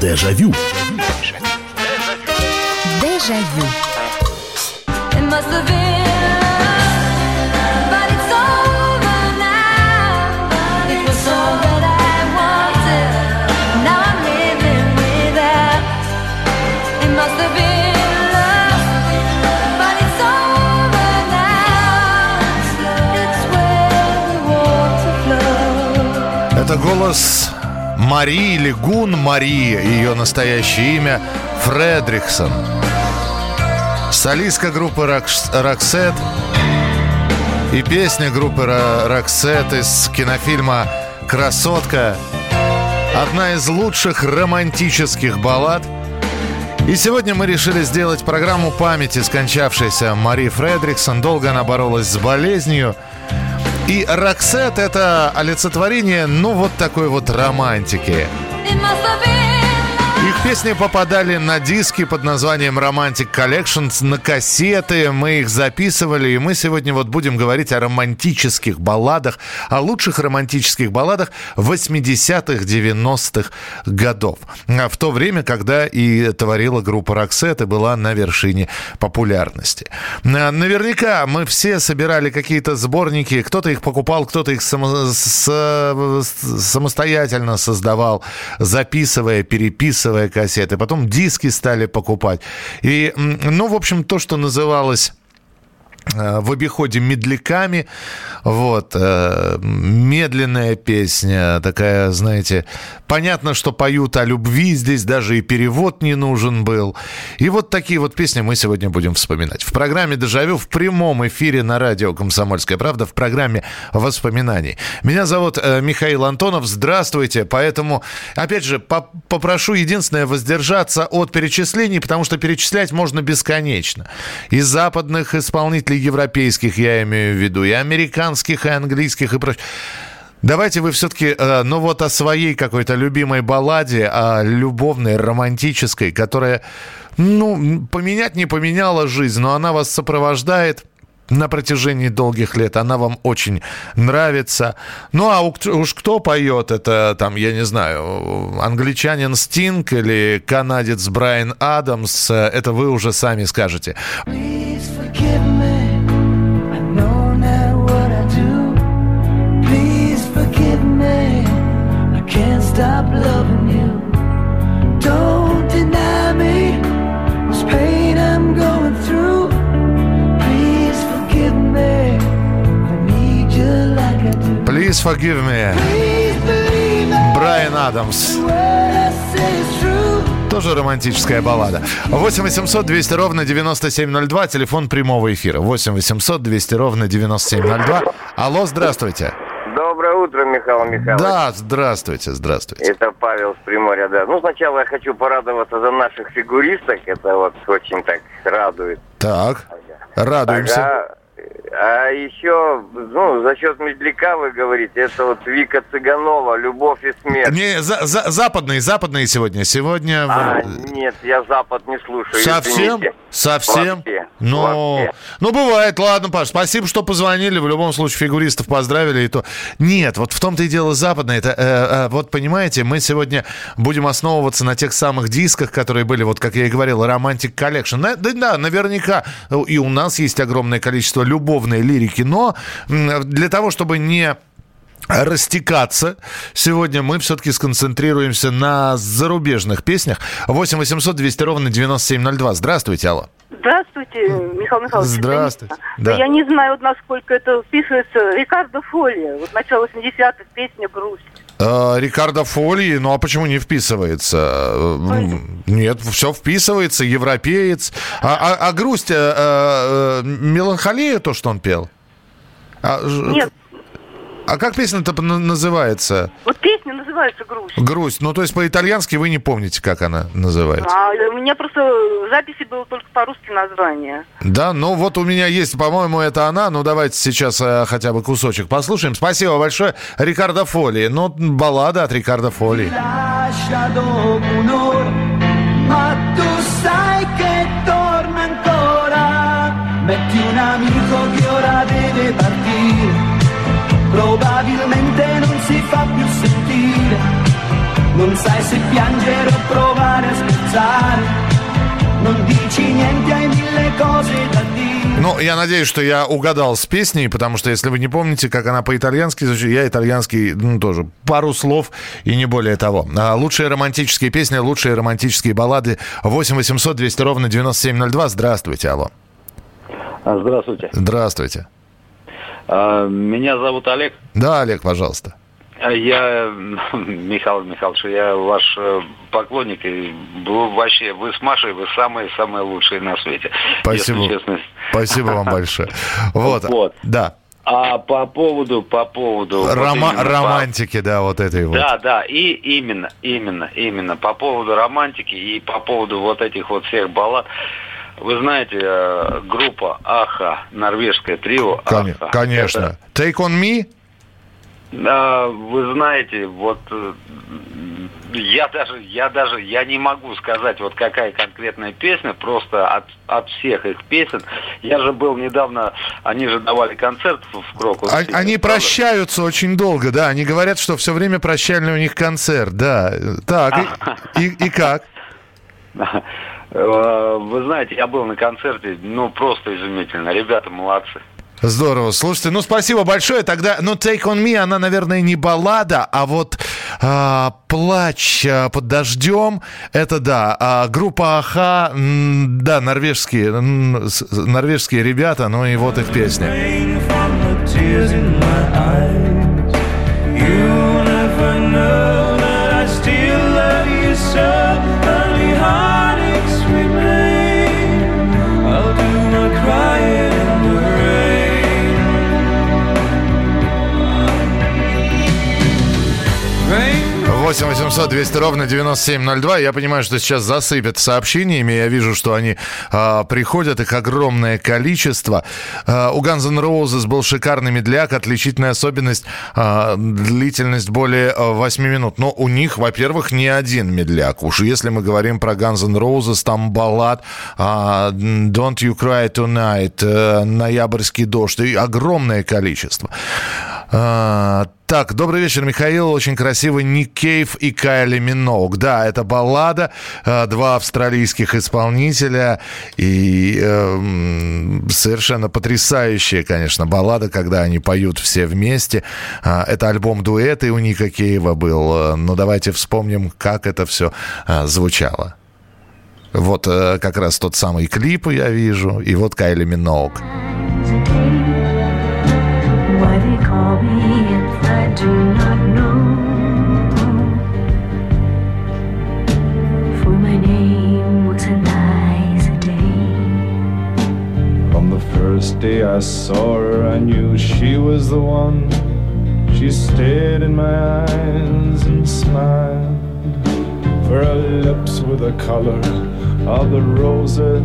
Дежавю. Дежавю. It must have been love, but it's over now. It was all that I wanted. Now I'm living without. It must have been love, but it's over now. It's where the water flows. Это голос Марии или Гун Марии, ее настоящее имя Фредриксон. Солистка группы Rox- Roxette и песня группы Ro- Roxette из кинофильма «Красотка». Одна из лучших романтических баллад. И сегодня мы решили сделать программу памяти скончавшейся Мари Фредриксон. Долго она боролась с болезнью. И Роксет — это олицетворение, ну, вот такой вот романтики. It must песни попадали на диски под названием Romantic Collections, на кассеты, мы их записывали, и мы сегодня вот будем говорить о романтических балладах, о лучших романтических балладах 80-х, 90-х годов. А В то время, когда и творила группа Роксет и была на вершине популярности. А, Наверняка мы все собирали какие-то сборники, кто-то их покупал, кто-то их само- с- самостоятельно создавал, записывая, переписывая кассеты. Потом диски стали покупать. И, ну, в общем, то, что называлось в обиходе медляками. Вот. э, Медленная песня, такая, знаете, понятно, что поют о любви, здесь даже и перевод не нужен был. И вот такие вот песни мы сегодня будем вспоминать. В программе «Дежавю» в прямом эфире на радио «Комсомольская правда» в программе «Воспоминаний». Меня зовут э, Михаил Антонов. Здравствуйте. Поэтому, опять же, по- попрошу единственное воздержаться от перечислений, потому что перечислять можно бесконечно. И западных исполнителей европейских, я имею в виду, и американских, и английских, и прочее. Давайте вы все-таки, э, ну вот о своей какой-то любимой балладе, о любовной, романтической, которая, ну, поменять не поменяла жизнь, но она вас сопровождает на протяжении долгих лет. Она вам очень нравится. Ну, а уж кто поет, это там, я не знаю, англичанин Стинг или канадец Брайан Адамс, э, это вы уже сами скажете. Please forgive me. Stop loving you. Don't deny me this pain I'm going through. Please forgive me. I need you like I do. Please forgive me. Брайан Адамс. Тоже романтическая баллада. 8 800 200 ровно 9702. Телефон прямого эфира. 8 800 200 ровно 9702. Алло, здравствуйте. Утро, Михаил Михайлович. Да, здравствуйте, здравствуйте. Это Павел с Приморья, да. Ну, сначала я хочу порадоваться за наших фигуристок. Это вот очень так радует. Так, радуемся. Ага. А еще, ну, за счет медляка вы говорите, это вот Вика Цыганова, «Любовь и смерть». Не, за- за- западные, западные сегодня. Сегодня... А, нет, я Запад не слушаю, Совсем? извините. Совсем? Вообще, Ну, вообще. ну, бывает. Ладно, Паш, спасибо, что позвонили. В любом случае, фигуристов поздравили. И то. Нет, вот в том-то и дело западное. Это, э, э, вот понимаете, мы сегодня будем основываться на тех самых дисках, которые были, вот как я и говорил, Romantic Collection. На- да, да, наверняка э, и у нас есть огромное количество любовной лирики, но для того, чтобы не растекаться. Сегодня мы все-таки сконцентрируемся на зарубежных песнях. 8 800 200 ровно 9702. Здравствуйте, алло. Здравствуйте, Михаил Михайлович. Здравствуйте. Да. Да. Я не знаю, вот насколько это вписывается. Рикардо Фоли, вот начало 80-х, песня «Грусть». Э, Рикардо Фольи, ну а почему не вписывается? Э, м, Нет, все вписывается, европеец. А, а- а грусть, э, э, меланхолия, то, что он пел? А, Нет, а как песня-то называется? вот песня называется «Грусть». Грусть. Ну, то есть по-итальянски вы не помните, как она называется. А у меня просто записи было только по-русски название. Да, ну вот у меня есть, по-моему, это она. Ну давайте сейчас э, хотя бы кусочек послушаем. Спасибо большое. Рикардо Фоли. Ну, баллада от Рикардо Фоли. Metti un amico che ora deve partire, probabilmente non si fa più sentire. Non sai se piangere o provare a scherzare. Non dici niente, hai mille cose da dire. Ну, я надеюсь, что я угадал с песней, потому что, если вы не помните, как она по-итальянски звучит, я итальянский, ну, тоже пару слов и не более того. А, лучшие романтические песни, лучшие романтические баллады 8 800 200 ровно 9702. Здравствуйте, алло. Здравствуйте. Здравствуйте. А, Меня зовут Олег. Да, Олег, пожалуйста. А Я, Михаил Михайлович, я ваш э, поклонник. И вы вообще, вы с Машей, вы самые-самые лучшие на свете. Спасибо. Спасибо вам большое. Вот. Вот. Да. А по поводу, по поводу... вот Рома- по- романтики, да, вот этой вот. Да, да, и именно, именно, именно по поводу романтики и по поводу вот этих вот всех баллад. Вы знаете, э, группа Аха, норвежское трио Аха. Конечно. Take on me? А, Вы знаете, вот э, я даже, я даже, я не могу сказать, вот какая конкретная песня, просто от, от всех их песен. Я же был недавно, они же давали концерт в Крокус. А- Они прощаются очень долго, да. Они говорят, что все время прощальный у них концерт, да. Так, и, и- и как? Э, Вы знаете, я был на концерте, ну, просто изумительно. Ребята молодцы. Здорово. Слушайте, ну спасибо большое. Тогда, ну, Take on Me, она, наверное, не баллада, а вот а, плач а, под дождем, это да. А, группа Аха, да, норвежские, норвежские ребята, ну и вот их песня. 8 800 200 ровно 9702. Я понимаю, что сейчас засыпят сообщениями. Я вижу, что они а, приходят, их огромное количество. А, у Guns N' Roses был шикарный медляк. Отличительная особенность а, длительность более а, 8 минут. Но у них, во-первых, не один медляк. Уж если мы говорим про Guns N' Roses, там баллад а, Don't You Cry Tonight, э, Ноябрьский дождь. И огромное количество. А, так, добрый вечер, Михаил. Очень красивый Ник Кейв и Кайли Миноуг. Да, это баллада. а, Два австралийских исполнителя. И эм, совершенно потрясающая, конечно, баллада, когда они поют все вместе. А, Это альбом дуэты у Ника Кейва был. Но давайте вспомним, как это все звучало. Вот э, как раз тот самый клип я вижу. И вот Кайли Миноуг. Why first day I saw her, I knew she was the one. She stared in my eyes and smiled. For her lips were the color of the roses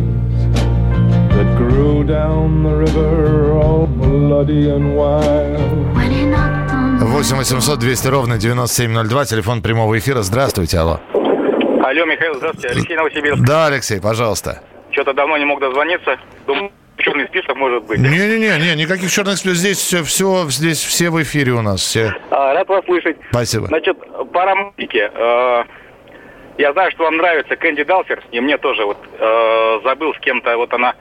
that grew down the river, all bloody and wild. When he knocked on 8 800 200 ровно 9702, телефон прямого эфира. Здравствуйте, алло. Алло, Михаил, здравствуйте. Алексей Новосибирск. Да, Алексей, пожалуйста. Что-то давно не мог дозвониться. Думаю, черный список может быть. Не-не-не, не, никаких черных списков. Здесь все, все, здесь все в эфире у нас. Все. А, рад вас слышать. Спасибо. Значит, по романтике. э, я знаю, что вам нравится Кэнди Далсер, и мне тоже вот э, забыл с кем-то, вот она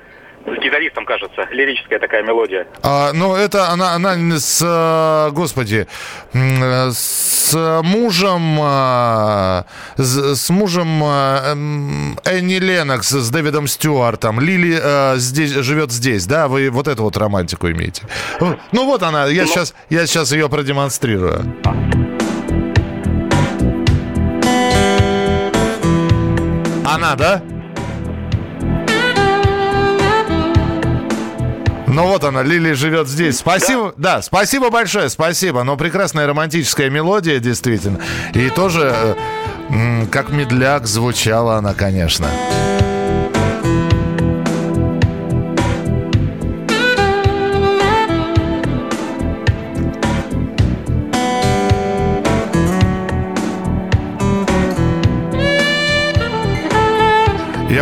с гитаристом, кажется, лирическая такая мелодия. А, ну, это она, она с, э, господи, с мужем, э, с, с мужем э, м, Энни Ленокс, с Дэвидом Стюартом. Лили э, здесь, живет здесь, да? Вы вот эту вот романтику имеете. Ну, вот она, я сейчас, я сейчас ее продемонстрирую. Она, да? Ну вот она, Лили живет здесь. Спасибо, да. спасибо большое, спасибо. Но прекрасная романтическая мелодия, действительно. И тоже, э, как медляк, звучала она, конечно.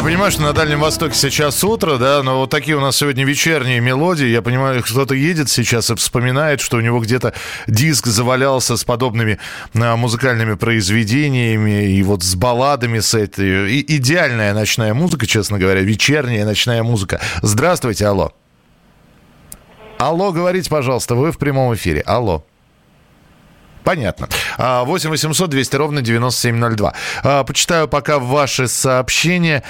Понимаю, что на Дальнем Востоке сейчас утро, да, но вот такие у нас сегодня вечерние мелодии. Я понимаю, кто-то едет сейчас и вспоминает, что у него где-то диск завалялся с подобными а, музыкальными произведениями и вот с балладами с этой. И идеальная ночная музыка, честно говоря, вечерняя ночная музыка. Здравствуйте, алло. Алло, говорите, пожалуйста, вы в прямом эфире. Алло. Понятно. А, 8 800 200 ровно 9702. А, Почитаю пока ваши сообщения.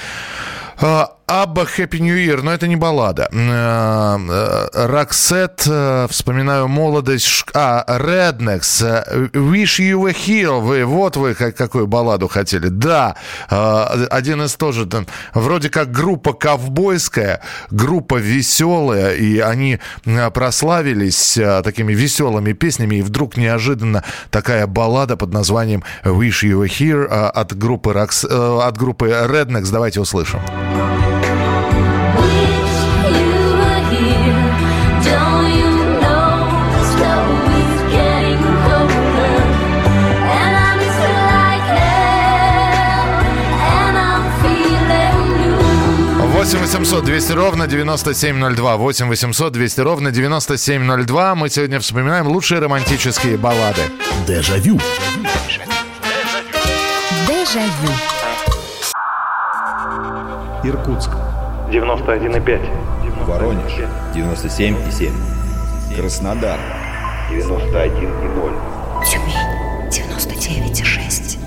Абба Happy New Year, но это не баллада. Э, э, Роксет, э, вспоминаю молодость. А, э, Wish You Were Here. Вы, вот вы как- какую балладу хотели. Да, один из тоже, там, вроде как группа ковбойская, группа веселая, и они прославились такими веселыми песнями, и вдруг неожиданно такая баллада под названием Wish You Were Here от группы, э, от группы Rednex. Давайте услышим. Восемь 800 200 ровно 9702. 8 800 200 ровно 9702. Мы сегодня вспоминаем лучшие романтические баллады. Дежавю. Дежавю. Иркутск. 91,5. Воронеж. 97,7. Краснодар. 91,0. Тюмень. 99,6.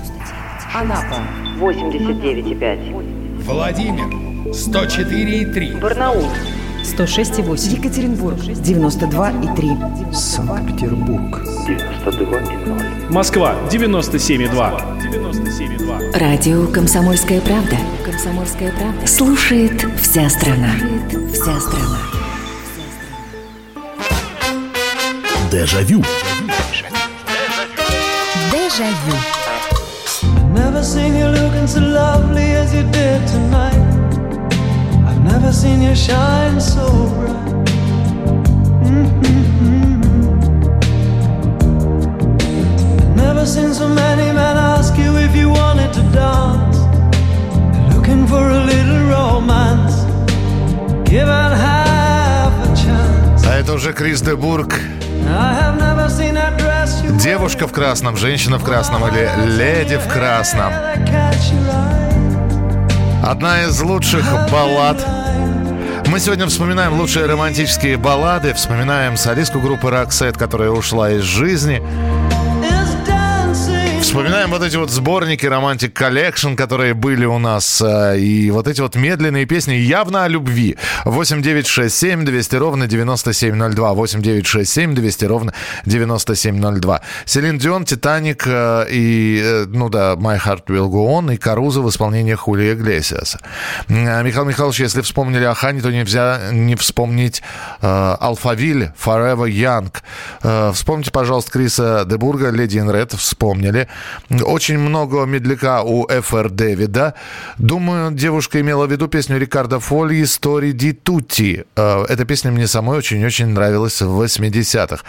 Анапа 89,5. Владимир 104,3. Барнаул 106,8. Екатеринбург. 92,3. Санкт-Петербург. 92,0. Москва 97,2. 97,2. Радио «Комсомольская правда». «Комсомольская правда». Слушает вся страна. Слушает вся страна. Дежавю. Дежавю. Never seen you looking so lovely as you did tonight. Never seen you shine so bright. I've never seen so many men ask you if you wanted to dance. Looking for a little romance. Give it half a chance. А это уже Крис де Бург. Девушка в красном, женщина в красном или леди в красном. Одна из лучших баллад. Мы сегодня вспоминаем лучшие романтические баллады, вспоминаем солистку группы Roxette, которая ушла из жизни. Вспоминаем вот эти вот сборники Romantic Collection, которые были у нас, э, и вот эти вот медленные песни явно о любви. 8 9 6 7 200 ровно 9702. 8 9 6 7 200 ровно 9702. Селин Дион, Титаник э, и, э, ну да, My Heart Will Go On и Каруза в исполнении Хулия Иглесиаса. Михаил Михайлович, если вспомнили о Хане, то нельзя не вспомнить э, Алфавиль, Forever Young. Вспомните, пожалуйста, Криса Дебурга, Леди ин Ред, вспомнили. Очень много медляка у Ф.Р. Дэвида. Думаю, девушка имела в виду песню Рикардо Фольи «Story di Tutti». Э, Эта песня мне самой очень-очень нравилась в 80-х.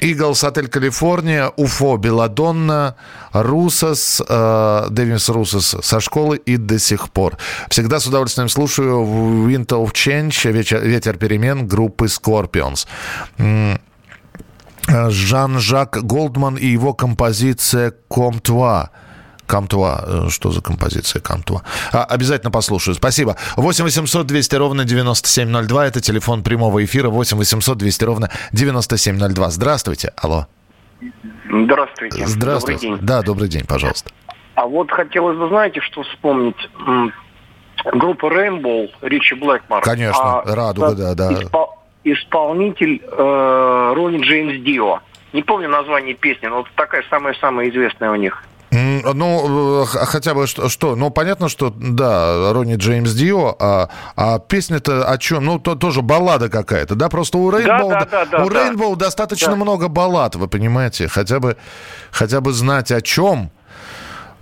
Иглс, Отель Калифорния, Уфо, Беладонна, Русос, э, Дэвис Русос со школы и до сих пор. Всегда с удовольствием слушаю Wind of Change, ветер перемен группы Scorpions. Э, Жан-Жак Голдман и его композиция «Комтуа». Камтуа. Э, Что за композиция Камтуа? А, обязательно послушаю. Спасибо. 8 800 200 ровно 9702. Это телефон прямого эфира. 8 800 200 ровно 9702. Здравствуйте. Алло. Здравствуйте. Здравствуйте. Добрый день. Да, добрый день, пожалуйста. А вот хотелось бы, знаете, что вспомнить? Группа Rainbow, Ричи Блэкмор. Конечно, А, «Радуга», да, да. испол- исполнитель э, Ронни Джеймс Дио. Не помню название песни, но вот такая самая-самая известная у них. Ну, э, хотя бы что, что? Ну, понятно, что, да, Ронни Джеймс Дио, а, а песня-то о чем? Ну, то, тоже баллада какая-то, да? Просто у Рейнбоу, да, да, да, у да. Рейнбоу достаточно Да. много баллад, вы понимаете? Хотя бы, хотя бы знать о чем.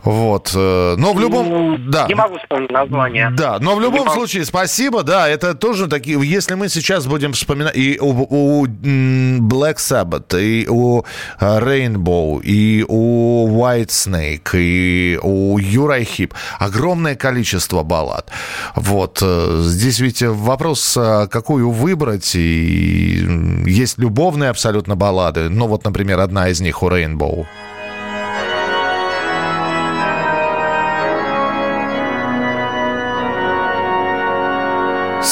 Вот. э, Но в любом... Да. Не могу вспомнить название. Да, но в любом случае, спасибо, да, это тоже такие, если мы сейчас будем вспоминать, и у, у, Black Sabbath, и у э, Rainbow, и у White Snake, и у Юрай Хип, огромное количество баллад. Вот, э, здесь ведь вопрос, какую выбрать, и есть любовные абсолютно баллады, ну вот, например, одна из них у Rainbow.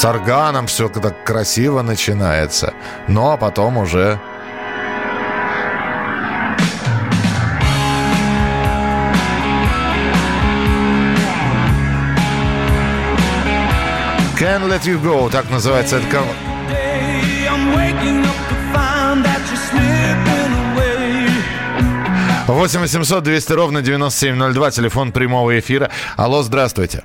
С органом все так красиво начинается. Ну, а потом уже... Can't Let You Go, так называется это кого? I'm waking up to find that you're slipping away. 8 800 200 ровно 9702, телефон прямого эфира. Алло, здравствуйте.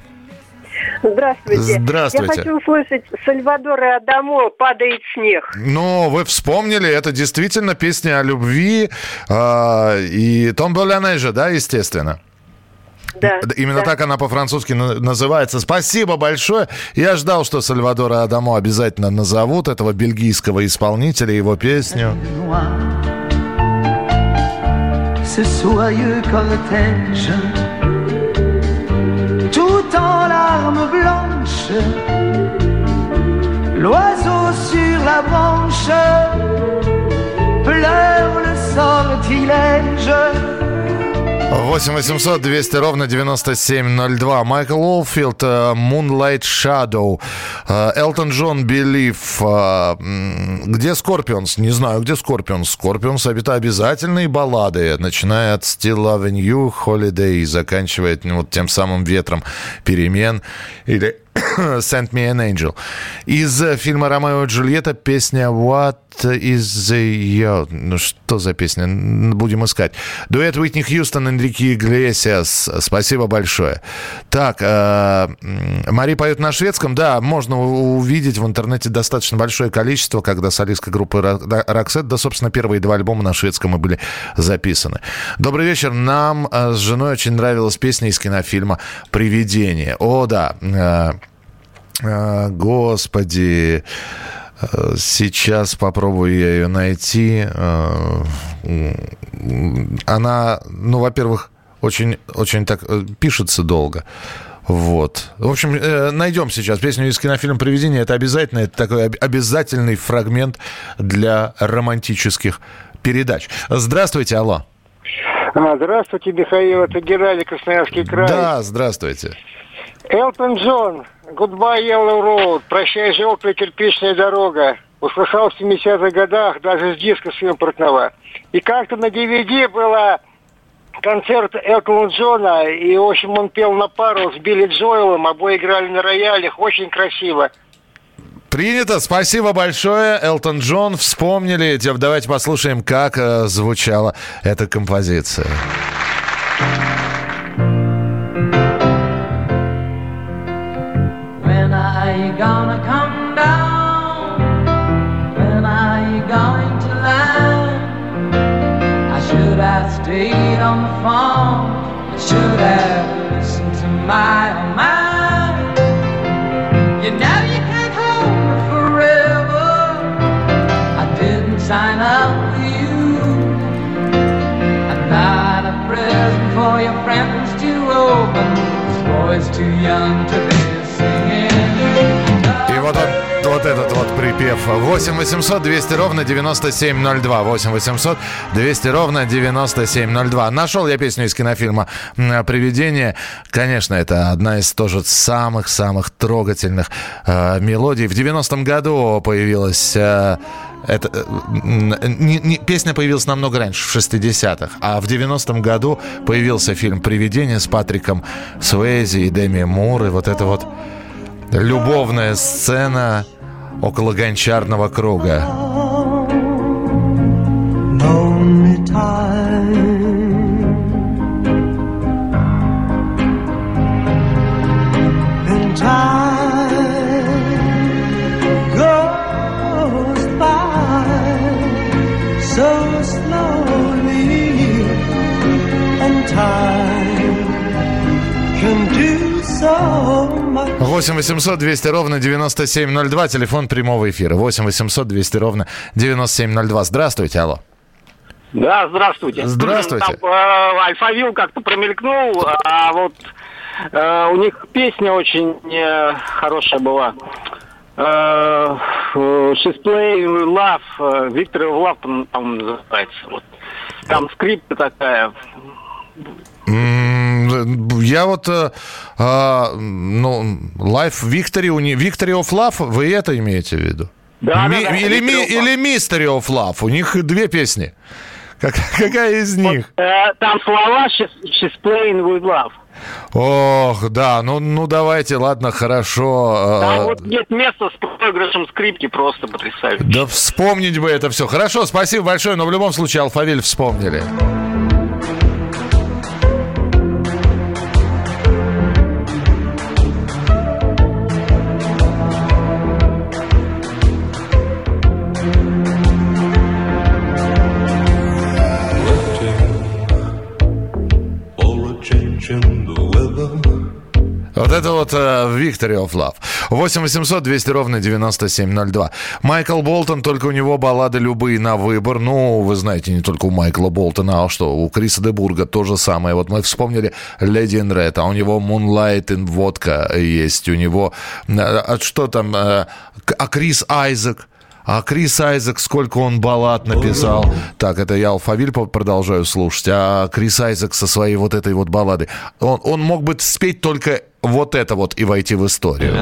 Здравствуйте. Здравствуйте. Я хочу услышать Сальвадора Адамо «Падает снег». Ну, вы вспомнили, это действительно песня о любви. э, и Том Болянежа, да, естественно? Да. Именно так она по-французски на- называется. Спасибо большое. Я ждал, что Сальвадора Адамо обязательно назовут, этого бельгийского исполнителя, его песню. ce soyeux cortège, blanches, l'oiseau sur la branche pleure le sortilège. 8 800 200 ровно 9702. Майкл Олфилд, э, Moonlight Shadow. Э, Элтон Джон, Believe. Э, Где Скорпионс? Не знаю, где Scorpions. Scorpions это обязательные баллады, начиная от Still Loving You, Holiday, и заканчивая вот тем самым ветром перемен. Или Send Me an Angel. Из э, фильма «Ромео и Джульетта» песня What is the... Ну, что за песня? Будем искать. Дуэт Уитни Хьюстон, Энрике Иглесиас. Спасибо большое. Так, э, Мари поет на шведском. Да, можно увидеть в интернете достаточно большое количество, когда солистка группы Роксет, да, собственно, первые два альбома на шведском и были записаны. Добрый вечер. Нам э, с женой очень нравилась песня из кинофильма «Привидение». О, да. А, Господи, сейчас попробую я ее найти. М, Она, ну, во-первых, очень, очень так э, пишется долго. Вот. В общем, э, найдем сейчас песню из кинофильма «Привидение». Это обязательно, это такой об- обязательный фрагмент для романтических передач. Здравствуйте, алло. А, здравствуйте, Михаил, это Геннадий, Красноярский край. Да, здравствуйте. Элтон Джон, Goodbye Yellow Road, прощай, желтая кирпичная дорога. Услыхал в 70-х годах даже с диска с импортного. И как-то на DVD было концерт Элтона Джона, и, в общем, он пел на пару с Билли Джоэлом, обои играли на роялях, очень красиво. Принято, спасибо большое, Элтон Джон, вспомнили. Те- Давайте послушаем, как э, звучала эта композиция. Gonna come down? When are you going to land? I should have stayed on the phone. I should have listened to my own mind. You know you can't hold me forever. I didn't sign up for you. I'm not a present for your friends to open. This boy's too young to be этот вот припев. 8 800 200 ровно 9702. 8 800 200 ровно 9702. Нашел я песню из кинофильма «Привидение». Конечно, это одна из тоже самых-самых трогательных э, мелодий. В 90-м году появилась... э, это, э, м, не- не- песня появилась намного раньше, в 60-х. А в 90-м году появился фильм «Привидение» с Патриком Суэзи и Деми Мур. И вот это вот любовная сцена около гончарного круга. time. Goes by so much. 8 800 200 ровно 9702, телефон прямого эфира. 8 800 200 ровно 9702. Здравствуйте, алло. Да, здравствуйте. Здравствуйте. Там, э, Альфавил как-то промелькнул, а вот э, у них песня очень э, хорошая была. Э, э, She's playing love, э, Love, по- по-моему, называется. Вот. Там скрипка такая. М, Я вот, э, а, ну, Life Victory, Victory of Love, вы это имеете в виду? Да, Ми- да, да, или, ми- или Mystery of Love, у них две песни. Как- какая из них? Э, там слова she's, she's playing with love. Ох, да, ну, ну давайте, ладно, хорошо. Там э, вот нет места с проигрышем скрипки, просто потрясающе. Да вспомнить бы это все. Хорошо, спасибо большое, но в любом случае Алфавиль вспомнили. Вот это вот э, Victory of Love. 8 800 200 ровно 9702. Майкл Болтон, только у него баллады любые на выбор. Ну, вы знаете, не только у Майкла Болтона, а что, у Криса Дебурга то же самое. Вот мы вспомнили Lady in Red, а у него Moonlight in Vodka есть. У него... э, а что там? э, А Крис Айзек? А Крис Айзек, сколько он баллад написал. Так, это я алфавиль продолжаю слушать. А Крис Айзек со своей вот этой вот баллады. Он, он мог бы спеть только вот это вот и войти в историю.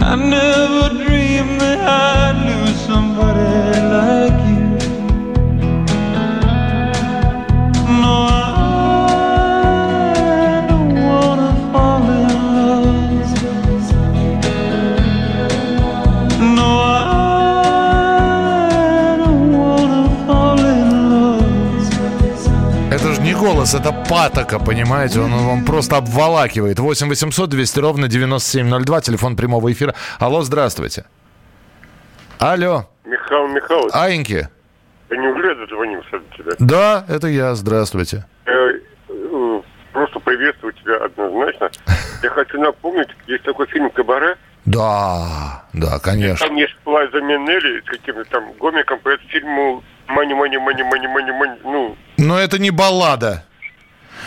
Голос, это патока, понимаете? Он, он просто обволакивает. 8 800 200 ровно 9702, телефон прямого эфира. Алло, здравствуйте. Алло, Михаил Михайлович, Аиньки. я неужели дозвонился до тебя? Да, это я, здравствуйте. Э, э, Просто приветствую тебя однозначно. Я хочу напомнить, есть такой фильм «Кабаре». Да, да, конечно. Там есть Лайза Минелли с каким-то там гомиком по этому фильму «Мани, мани, мани, мани, мани, мани». Ну, Но это не баллада.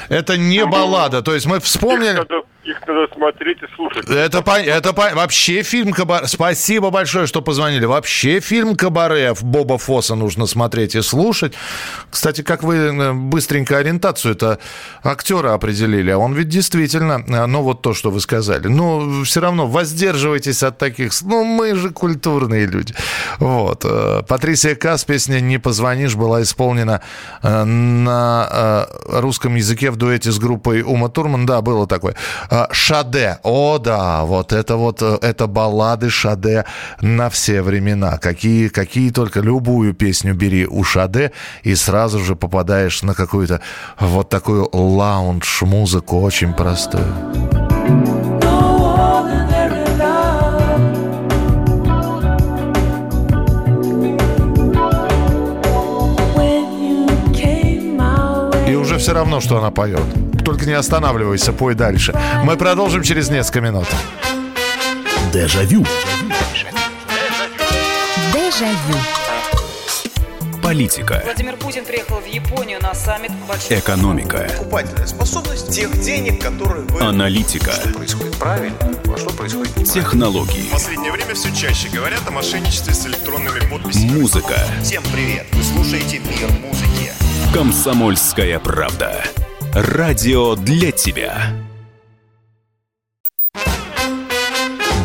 Это не баллада. То есть мы вспомнили... их надо, смотреть и слушать. Это, пон- это пон- вообще фильм Кабаре. Спасибо большое, что позвонили. Вообще фильм Кабаре Боба Фосса нужно смотреть и слушать. Кстати, как вы э, быстренько ориентацию это актера определили, а он ведь действительно, э, ну вот то, что вы сказали. Ну, все равно воздерживайтесь от таких... Ну, мы же культурные люди. Вот. э, Патрисия Кас, песня «Не позвонишь» была исполнена на русском языке в дуэте с группой Ума Турман. Да, было такое. Э, Шаде. О, да, вот это вот, э, это баллады Шаде на все времена. Какие, какие только любую песню бери у Шаде, и сразу же попадаешь на какую-то вот такую лаунж-музыку, очень простую. И уже все равно, что она поет. Только не останавливайся, пой дальше. Мы продолжим через несколько минут. Дежавю. Дежавю. Политика. Владимир Путин приехал в Японию на саммит большой Экономика. Покупательная способность тех денег, которые вы... Аналитика. Что происходит правильно, а что происходит неправильно. Технологии. В последнее время все чаще говорят о мошенничестве с электронными подписями. Музыка. Всем привет! Вы слушаете «Мир музыки». Комсомольская правда. Радио для тебя.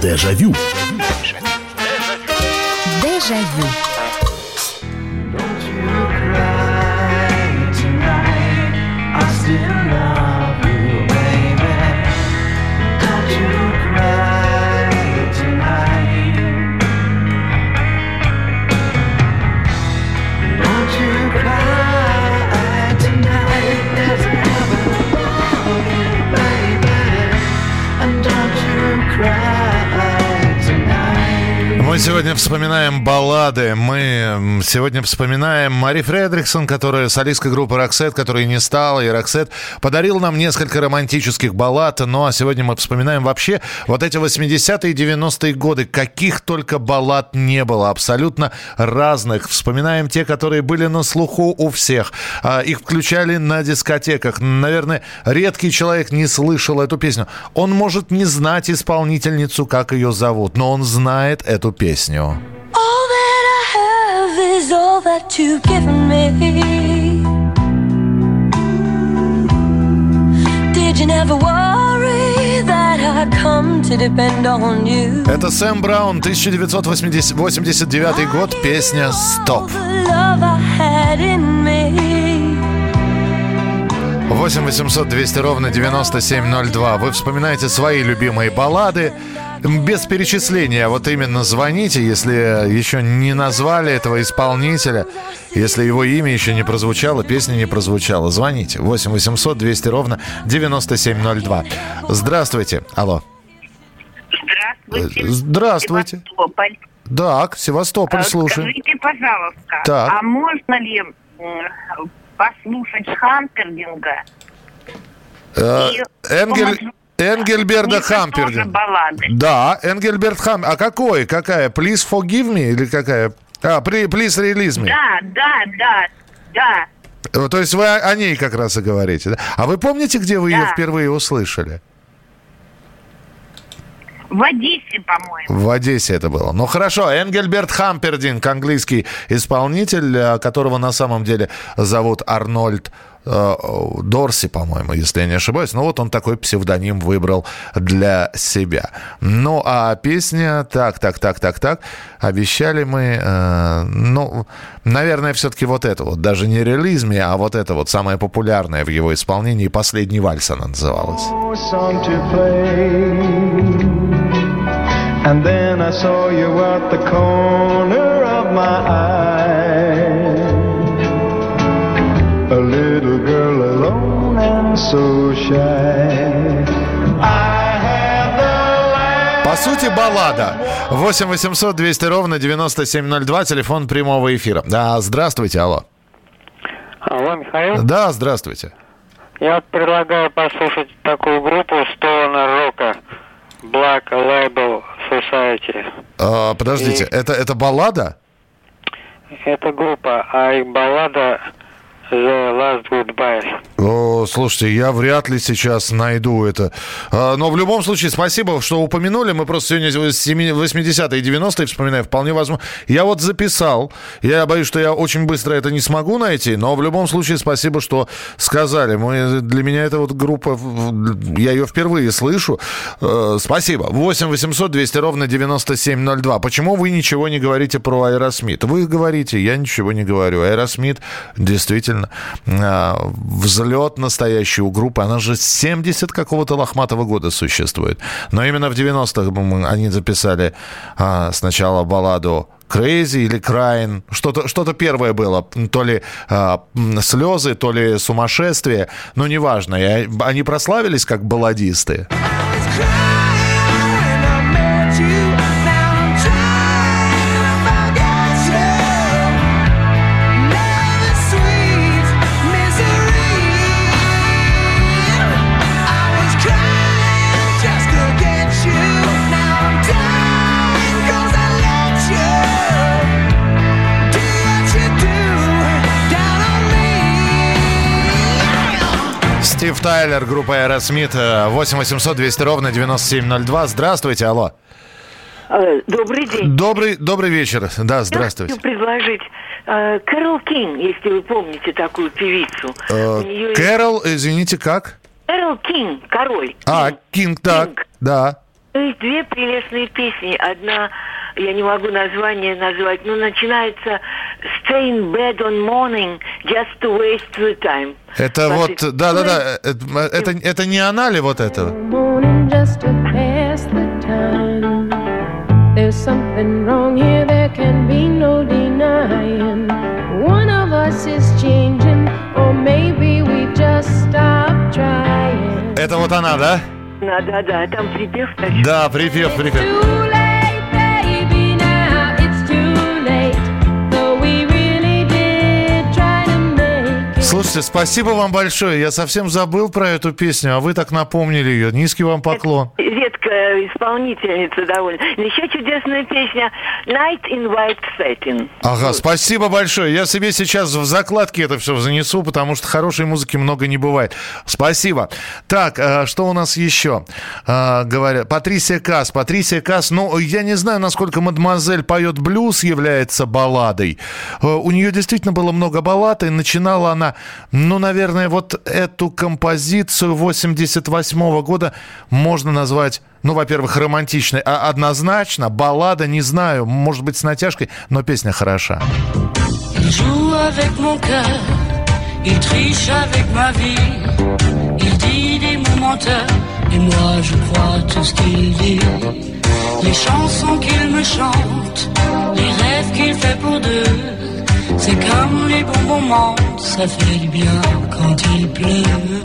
Дежавю. Дежавю. I сегодня вспоминаем баллады. Мы сегодня вспоминаем Мари Фредриксон, которая солистка группы «Роксет», которая не стала. И «Роксет» подарил нам несколько романтических баллад. Ну, а сегодня мы вспоминаем вообще вот эти 80-е и 90-е годы. Каких только баллад не было. Абсолютно разных. Вспоминаем те, которые были на слуху у всех. А, Их включали на дискотеках. Наверное, редкий человек не слышал эту песню. Он может не знать исполнительницу, как ее зовут, но он знает эту песню. You? Это Сэм Браун, 1989 год, песня «Стоп». The love I had in me. 8 800 200 ровно 9702. Вы вспоминаете свои любимые баллады. Без перечисления, вот именно звоните, если еще не назвали этого исполнителя, если его имя еще не прозвучало, песня не прозвучала. Звоните. 8 800 200 ровно 9702. Здравствуйте. Алло. Здравствуйте. Здравствуйте. Севастополь. Так, Севастополь, Э, слушай. Скажите, пожалуйста, Так. а можно ли послушать Хампердинга? Э, Энгель... Энгельберда Мне тоже Хампердин. баллады. Да, Энгельберт Хам. А какой? Какая? Please forgive me или какая? А, please release me. Да, да, да, да. Э, То есть вы о ней как раз и говорите. да? А вы помните, где вы ее Да. впервые услышали? В Одессе, по-моему. В Одессе это было. Ну хорошо, Энгельберт Хампердинг, английский исполнитель, э, которого на самом деле зовут Арнольд Дорси, по-моему, если я не ошибаюсь. Ну вот он такой псевдоним выбрал для себя. Ну а песня, так, так, так, так, так, обещали мы, э, ну, наверное, все-таки вот это вот, даже не релиз me, а вот это вот самое популярное в его исполнении, «Последний вальс» она называлась. And then I saw you at the corner of my eye. So shy. По сути, баллада. 8 800 200 ровно 9702, телефон прямого эфира. Да, здравствуйте, алло. Алло, Михаил? Да, здравствуйте. Я вот предлагаю послушать такую группу Stoner Рока Black Label Society. А, подождите, И- это, это баллада? Это группа, а их баллада The Last Goodbye. О, слушайте, я вряд ли сейчас найду это. А, Но в любом случае, спасибо, что упомянули. Мы просто сегодня 80-е и 90-е вспоминаем. Вполне возможно. Я вот записал. Я боюсь, что я очень быстро это не смогу найти. Но в любом случае, спасибо, что сказали. Мы, для меня это вот группа... Я ее впервые слышу. Э, Спасибо. 8 800 200 ровно 9702. Почему вы ничего не говорите про Аэросмит? Вы говорите, я ничего не говорю. Аэросмит действительно а, взлет настоящий у группы. Она же с 70 какого-то лохматого года существует. Но именно в 90-х м, они записали а, сначала балладу Crazy или Crying. Что-то что первое было. То ли а, м, слезы, то ли сумасшествие. Но неважно. И они прославились как балладисты. Стив Тайлер, группа Aerosmith, э, 8 800 200 ровно 9702. Здравствуйте, алло. Э, Добрый день. Добрый, добрый вечер. Да, здравствуйте. Хочу предложить э, Кэрол Кинг, если вы помните такую певицу. Э, нее есть- Кэрол, извините, как? Кэрол Кинг, король. А, Кинг, так, да. То есть две прелестные песни. Одна, я не могу название назвать, но начинается Stayed in bed all morning just to waste the time. Это вот, да-да-да, это, это, это не она ли вот это? morning just to pass the time. There's something wrong here, there can be no denying. One of us is changing, or maybe we just stopped trying. Это вот она, да? Да, да, да, там припев. Да, припев, припев. Слушайте, спасибо вам большое. Я совсем забыл про эту песню, а вы так напомнили ее. Низкий вам поклон. Редкая исполнительница довольно. Еще чудесная песня Night in White Satin. Ага, спасибо большое. Я себе сейчас в закладке это все занесу, потому что хорошей музыки много не бывает. Спасибо. Так, э, что у нас еще? Э, Говорят, Патрисия Касс. Патрисия Касс, ну, я не знаю, насколько мадемуазель поет блюз, является балладой. Э, У нее действительно было много баллад, и начинала она, ну, наверное, вот эту композицию 88 года можно назвать ну, во-первых, романтичной, а однозначно баллада, не знаю, может быть, с натяжкой, но песня хороша. Les chansons qu'il me chante, les rêves qu'il fait pour deux. C'est comme les bons moments, ça fait du bien quand il pleut.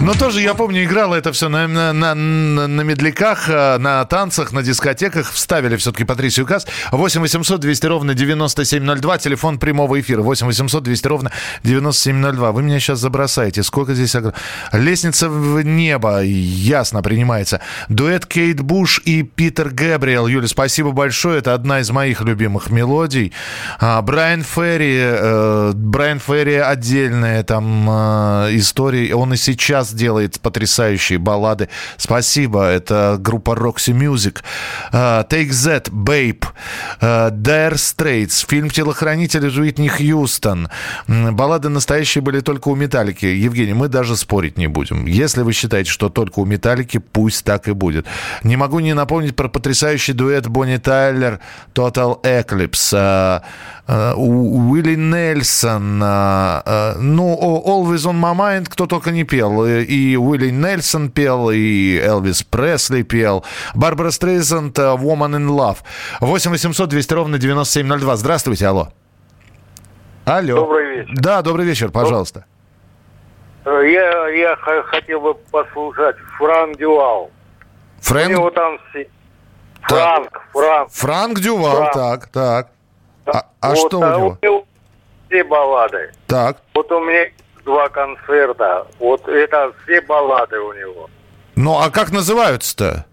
Но тоже, я помню, играла это все на, на, на, на- медляках, э, на танцах, на дискотеках. Вставили все-таки Патрисию Касс. 8 800 200 ровно 9702. Телефон прямого эфира. 8 800 200 ровно 9702. Вы меня сейчас забросаете. Сколько здесь... Лестница в небо. Ясно принимается. Дуэт Кейт Буш и Питер Гэбриэл. Юля, спасибо большое. Это одна из моих любимых мелодий. А, Брайан Ферри. э, Брайан Ферри отдельная там э, история. Он и сейчас делает потрясающие баллады. Спасибо. Это группа Roxy Music. Э, Take That, Babe. э, Dire Straits. Фильм «Телохранитель» Уитни Хьюстон. Баллады настоящие были только у Металлики. Евгений, мы даже спорить не будем. Если вы считаете, что только у Металлики, пусть так и будет. Не могу не напомнить про потрясающий дуэт Бонни Тайлер Total Eclipse. У- Уилли Нельсон. э, Ну, Always on my mind кто только не пел. Э, И Уилли Нельсон пел, и Элвис Пресли пел. Барбара Стрейзанд э, Woman in Love. 8 800 200 ровно 9702. Здравствуйте, алло. Алло. Добрый вечер. Да, добрый вечер, пожалуйста. Я, я хотел бы послушать Франк Дюал. Фрэнк? У него там. Франк, Франк. Франк Дювал, Франк. так, так. А, а Вот, что у а него? все баллады. Так. Вот у меня два концерта. Вот это все баллады у него. Ну, а как называются-то?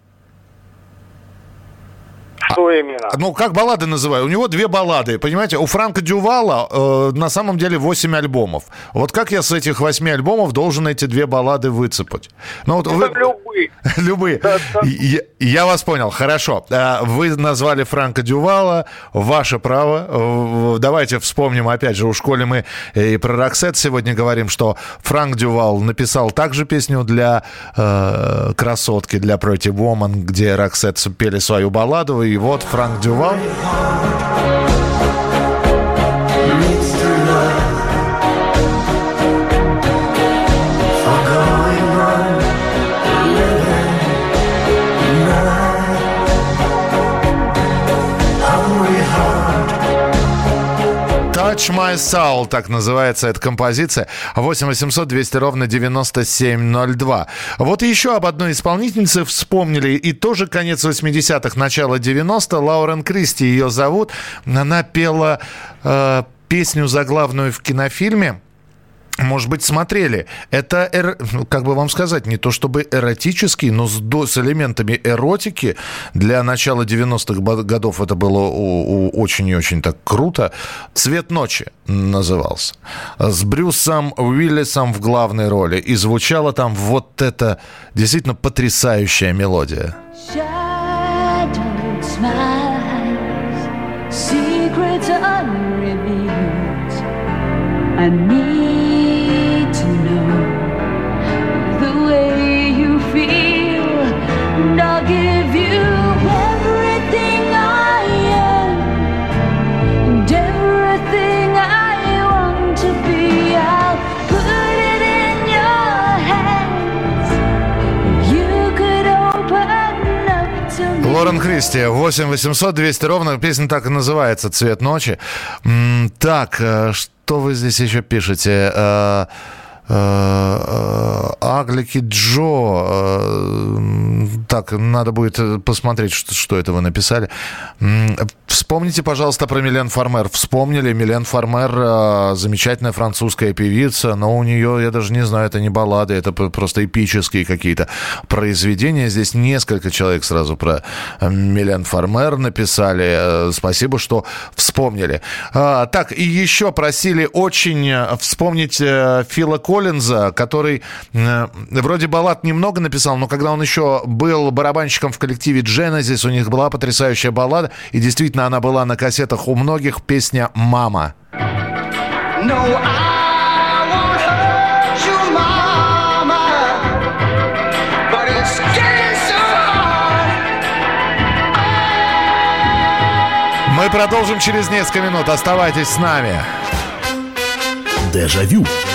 Что именно? Ну, как баллады называют? У него две баллады, понимаете? У Франка Дювала э, на самом деле 8 альбомов. Вот как я с этих 8 альбомов должен эти две баллады выцепать? Ну, вот вы... Любые. Любые. Я, я вас понял, хорошо. А, Вы назвали Франка Дювала, ваше право. Давайте вспомним, опять же, у школе мы и про Роксет сегодня говорим, что Франк Дювал написал также песню для э, «Красотки», для «Pretty Woman», где Роксет пели свою балладу, и вот Франк Дювал... Touch My Soul, так называется эта композиция. 8 800 200 ровно 9702. Вот еще об одной исполнительнице вспомнили. И тоже конец 80-х, начало 90 Лаурен Кристи ее зовут. Она пела э, песню заглавную в кинофильме. Может быть, смотрели. Это, эро- ну, как бы вам сказать, не то чтобы эротический, но с, до- с элементами эротики. Для начала 90-х ба- годов это было очень и очень так круто. «Цвет ночи» назывался. С Брюсом Уиллисом в главной роли. И звучала там вот эта действительно потрясающая мелодия. Secrets unrevealed. I need Лорен Кристи, 8 800 200 ровно. Песня так и называется «Цвет ночи». Так, э, что вы здесь еще пишете? Э, э, Аглики Джо. э, так, надо будет посмотреть, что, что это вы написали. Вспомните, пожалуйста, про Милен Фармер. Вспомнили, Милен Фармер замечательная французская певица, но у нее, я даже не знаю, это не баллады, это просто эпические какие-то произведения. Здесь несколько человек сразу про Милен Фармер написали. Спасибо, что вспомнили. А, так, и еще просили очень вспомнить Фила Коллинза, который э, вроде баллад немного написал, но когда он еще был барабанщиком в коллективе Genesis, у них была потрясающая баллада, и действительно она была на кассетах у многих, песня «Мама». No, I. Мы продолжим через несколько минут. Оставайтесь с нами. Дежавю. Дежавю.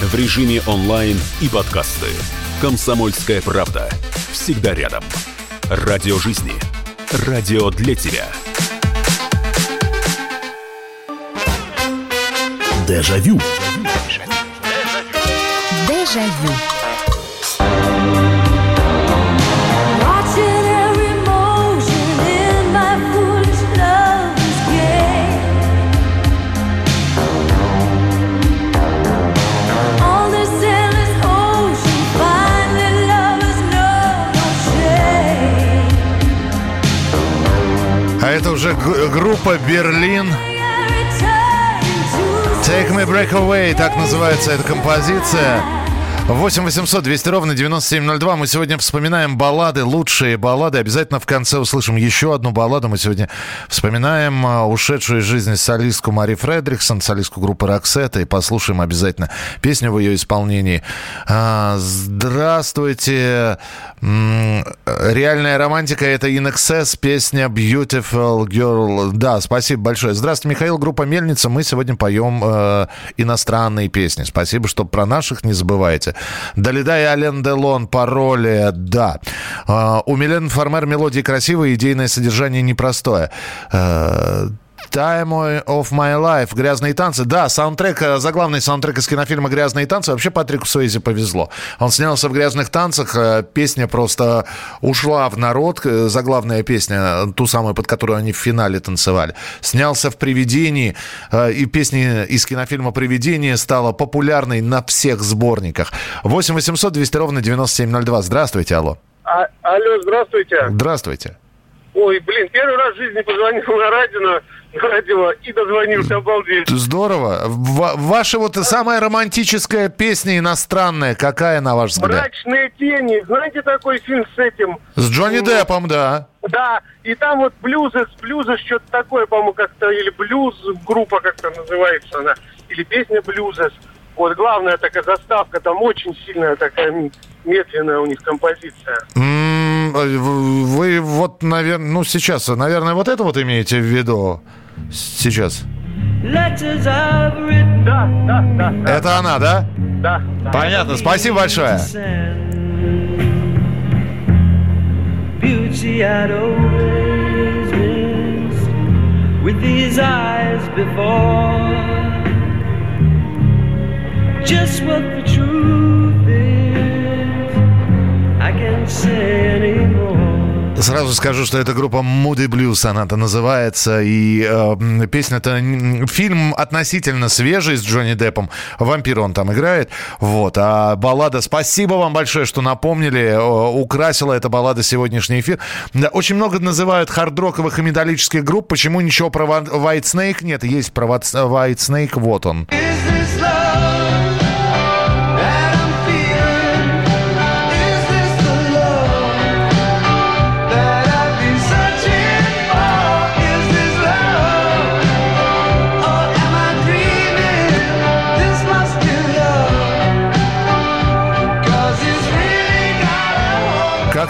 В режиме онлайн и подкасты. «Комсомольская правда». Всегда рядом. Радио жизни. Радио для тебя. Дежавю. Дежавю. Watching группа «Берлин». Take Me Break Away, так называется эта композиция. 8 800 200 ровно 9702. Мы сегодня вспоминаем баллады, лучшие баллады. Обязательно в конце услышим еще одну балладу. Мы сегодня вспоминаем а, ушедшую из жизни солистку Мари Фредриксон, солистку группы Роксета. И послушаем обязательно песню в ее исполнении. А, Здравствуйте. Реальная романтика это In песня Beautiful Girl. Да, спасибо большое. Здравствуйте, Михаил, группа Мельница. Мы сегодня поем э, иностранные песни. Спасибо, что про наших не забывайте. Далида и Ален Делон, пароли, да. Э, у Милен Фармер мелодии красивые, идейное содержание непростое. Time of My Life, «Грязные танцы». Да, саундтрек, э, заглавный саундтрек из кинофильма «Грязные танцы». Вообще Патрику Суэйзи повезло. Он снялся в «Грязных танцах». э, Песня просто ушла в народ. э, Заглавная песня, ту самую, под которую они в финале танцевали. Снялся в «Привидении». И песня из кинофильма «Привидение» стала популярной на всех сборниках. 8 800 200 ровно 9702. Здравствуйте, алло. А- алло, здравствуйте. Здравствуйте. Ой, блин, первый раз в жизни позвонил на радио, радио и дозвонился, обалдеть. Здорово. Ва- Ваша вот самая романтическая песня иностранная, какая, на ваш взгляд? Мрачные тени. Знаете такой фильм с этим? С Джонни Деппом, да. Да, и там вот блюзы, блюзы, что-то такое, по-моему, как-то, или блюз группа как-то называется она, или песня блюзес. Вот главная такая заставка, там очень сильная такая медленная у них композиция. В- Вы вот, наверное, ну сейчас, наверное, вот это вот имеете в виду сейчас? Letters I've written. Да, да, да. да. Это она, да? Да. Понятно, спасибо большое. Beauty I'd always missed with these eyes before. Just what the truth is, I can't say anymore. Сразу скажу, что эта группа Moody Blues, она-то называется, и э, песня-то, фильм относительно свежий с Джонни Деппом, вампир он там играет, вот, а баллада, спасибо вам большое, что напомнили, украсила эта баллада сегодняшний эфир. Да, очень много называют хардроковых и металлических групп, почему ничего про White Snake нет, есть про White Snake, вот он.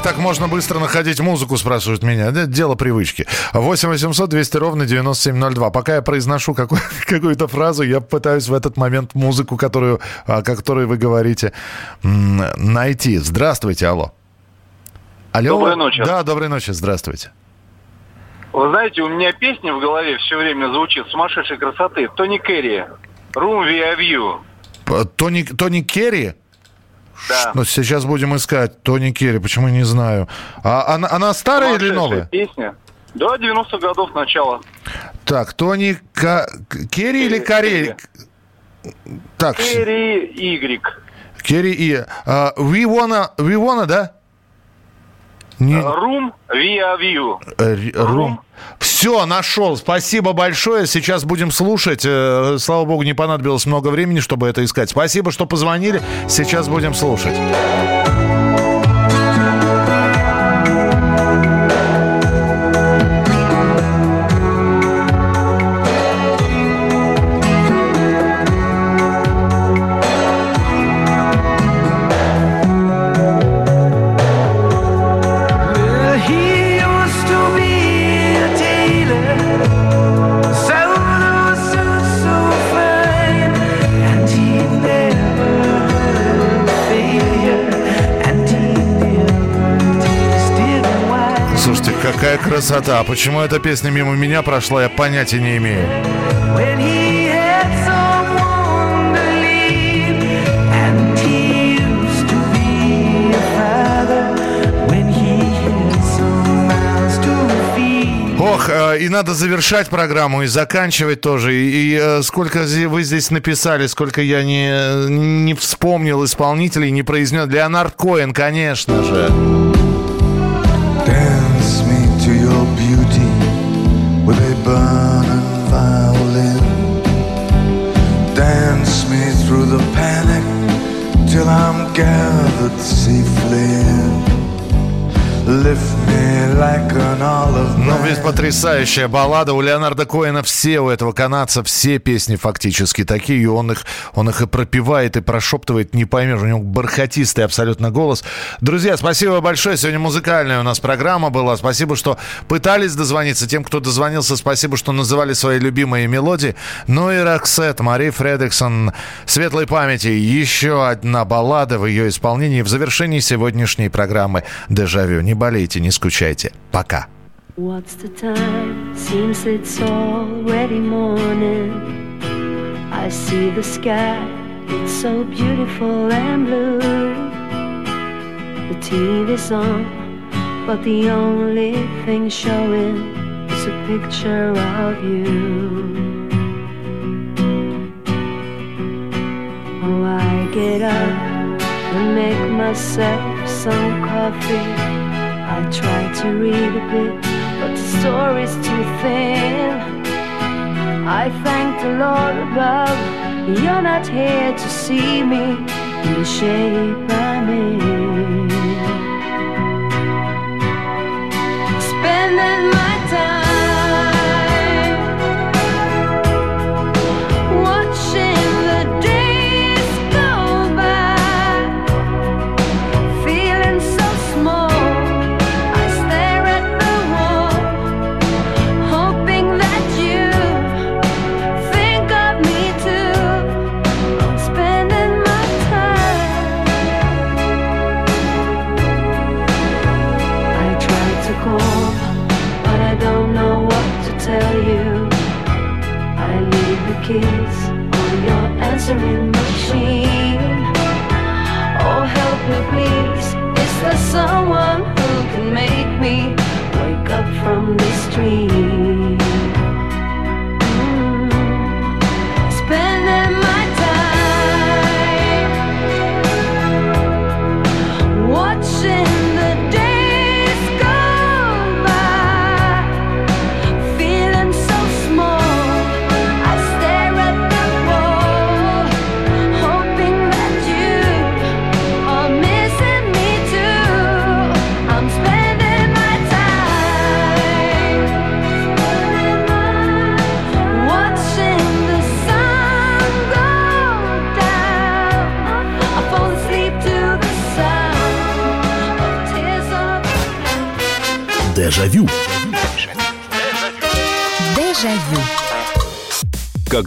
Так можно быстро находить музыку, спрашивают меня. Это дело привычки. 8 800 200 ровно 9702. Пока я произношу какую- какую-то фразу, я пытаюсь в этот момент музыку, которую, о которой вы говорите, найти. Здравствуйте, алло. Алло. Доброй ночи. Да, доброй ночи, здравствуйте. Вы знаете, у меня песня в голове все время звучит сумасшедшей красоты. Тони Керри. Room via view. Тони, Тони Керри? Да. Ну, сейчас будем искать. Тони Керри, почему не знаю. А она, она старая или новая? Песня. Да, 90-х годов начала. Так, Тони Ка- Керри или Карри? Так, Керри Y. Керри и... а, we wanna, we wanna, да? Не, Room via view. э, рум. Все, нашел. Спасибо большое. Сейчас будем слушать. Э, Слава богу, не понадобилось много времени, чтобы это искать. Спасибо, что позвонили. Сейчас будем слушать. Слушайте, какая красота. А почему эта песня мимо меня прошла, я понятия не имею. Ох, э, и надо завершать программу и заканчивать тоже. И, и, э, сколько вы здесь написали, сколько я не, не вспомнил исполнителей, не произнес. Леонард Коэн, конечно же. Till I'm gathered safely. Lift Ну, ведь потрясающая баллада. У Леонарда Коэна все, у этого канадца, все песни фактически такие. И он их, он их и пропевает, и прошептывает, не поймешь. У него бархатистый абсолютно голос. Друзья, спасибо большое. Сегодня музыкальная у нас программа была. Спасибо, что пытались дозвониться. Тем, кто дозвонился, спасибо, что называли свои любимые мелодии. Ну и Роксет, Мари Фредриксон, светлой памяти. Еще одна баллада в ее исполнении в завершении сегодняшней программы «Дежавю». Не болейте, не скучайте. Пока. What's the time? Seems it's already morning. I see the sky, it's so beautiful and blue. The TV's on, but the only thing showing is a picture of you. Oh, I get up and make myself some coffee. I try to read a bit, but the story's too thin. I thank the Lord above, you're not here to see me in the shape I'm in. street.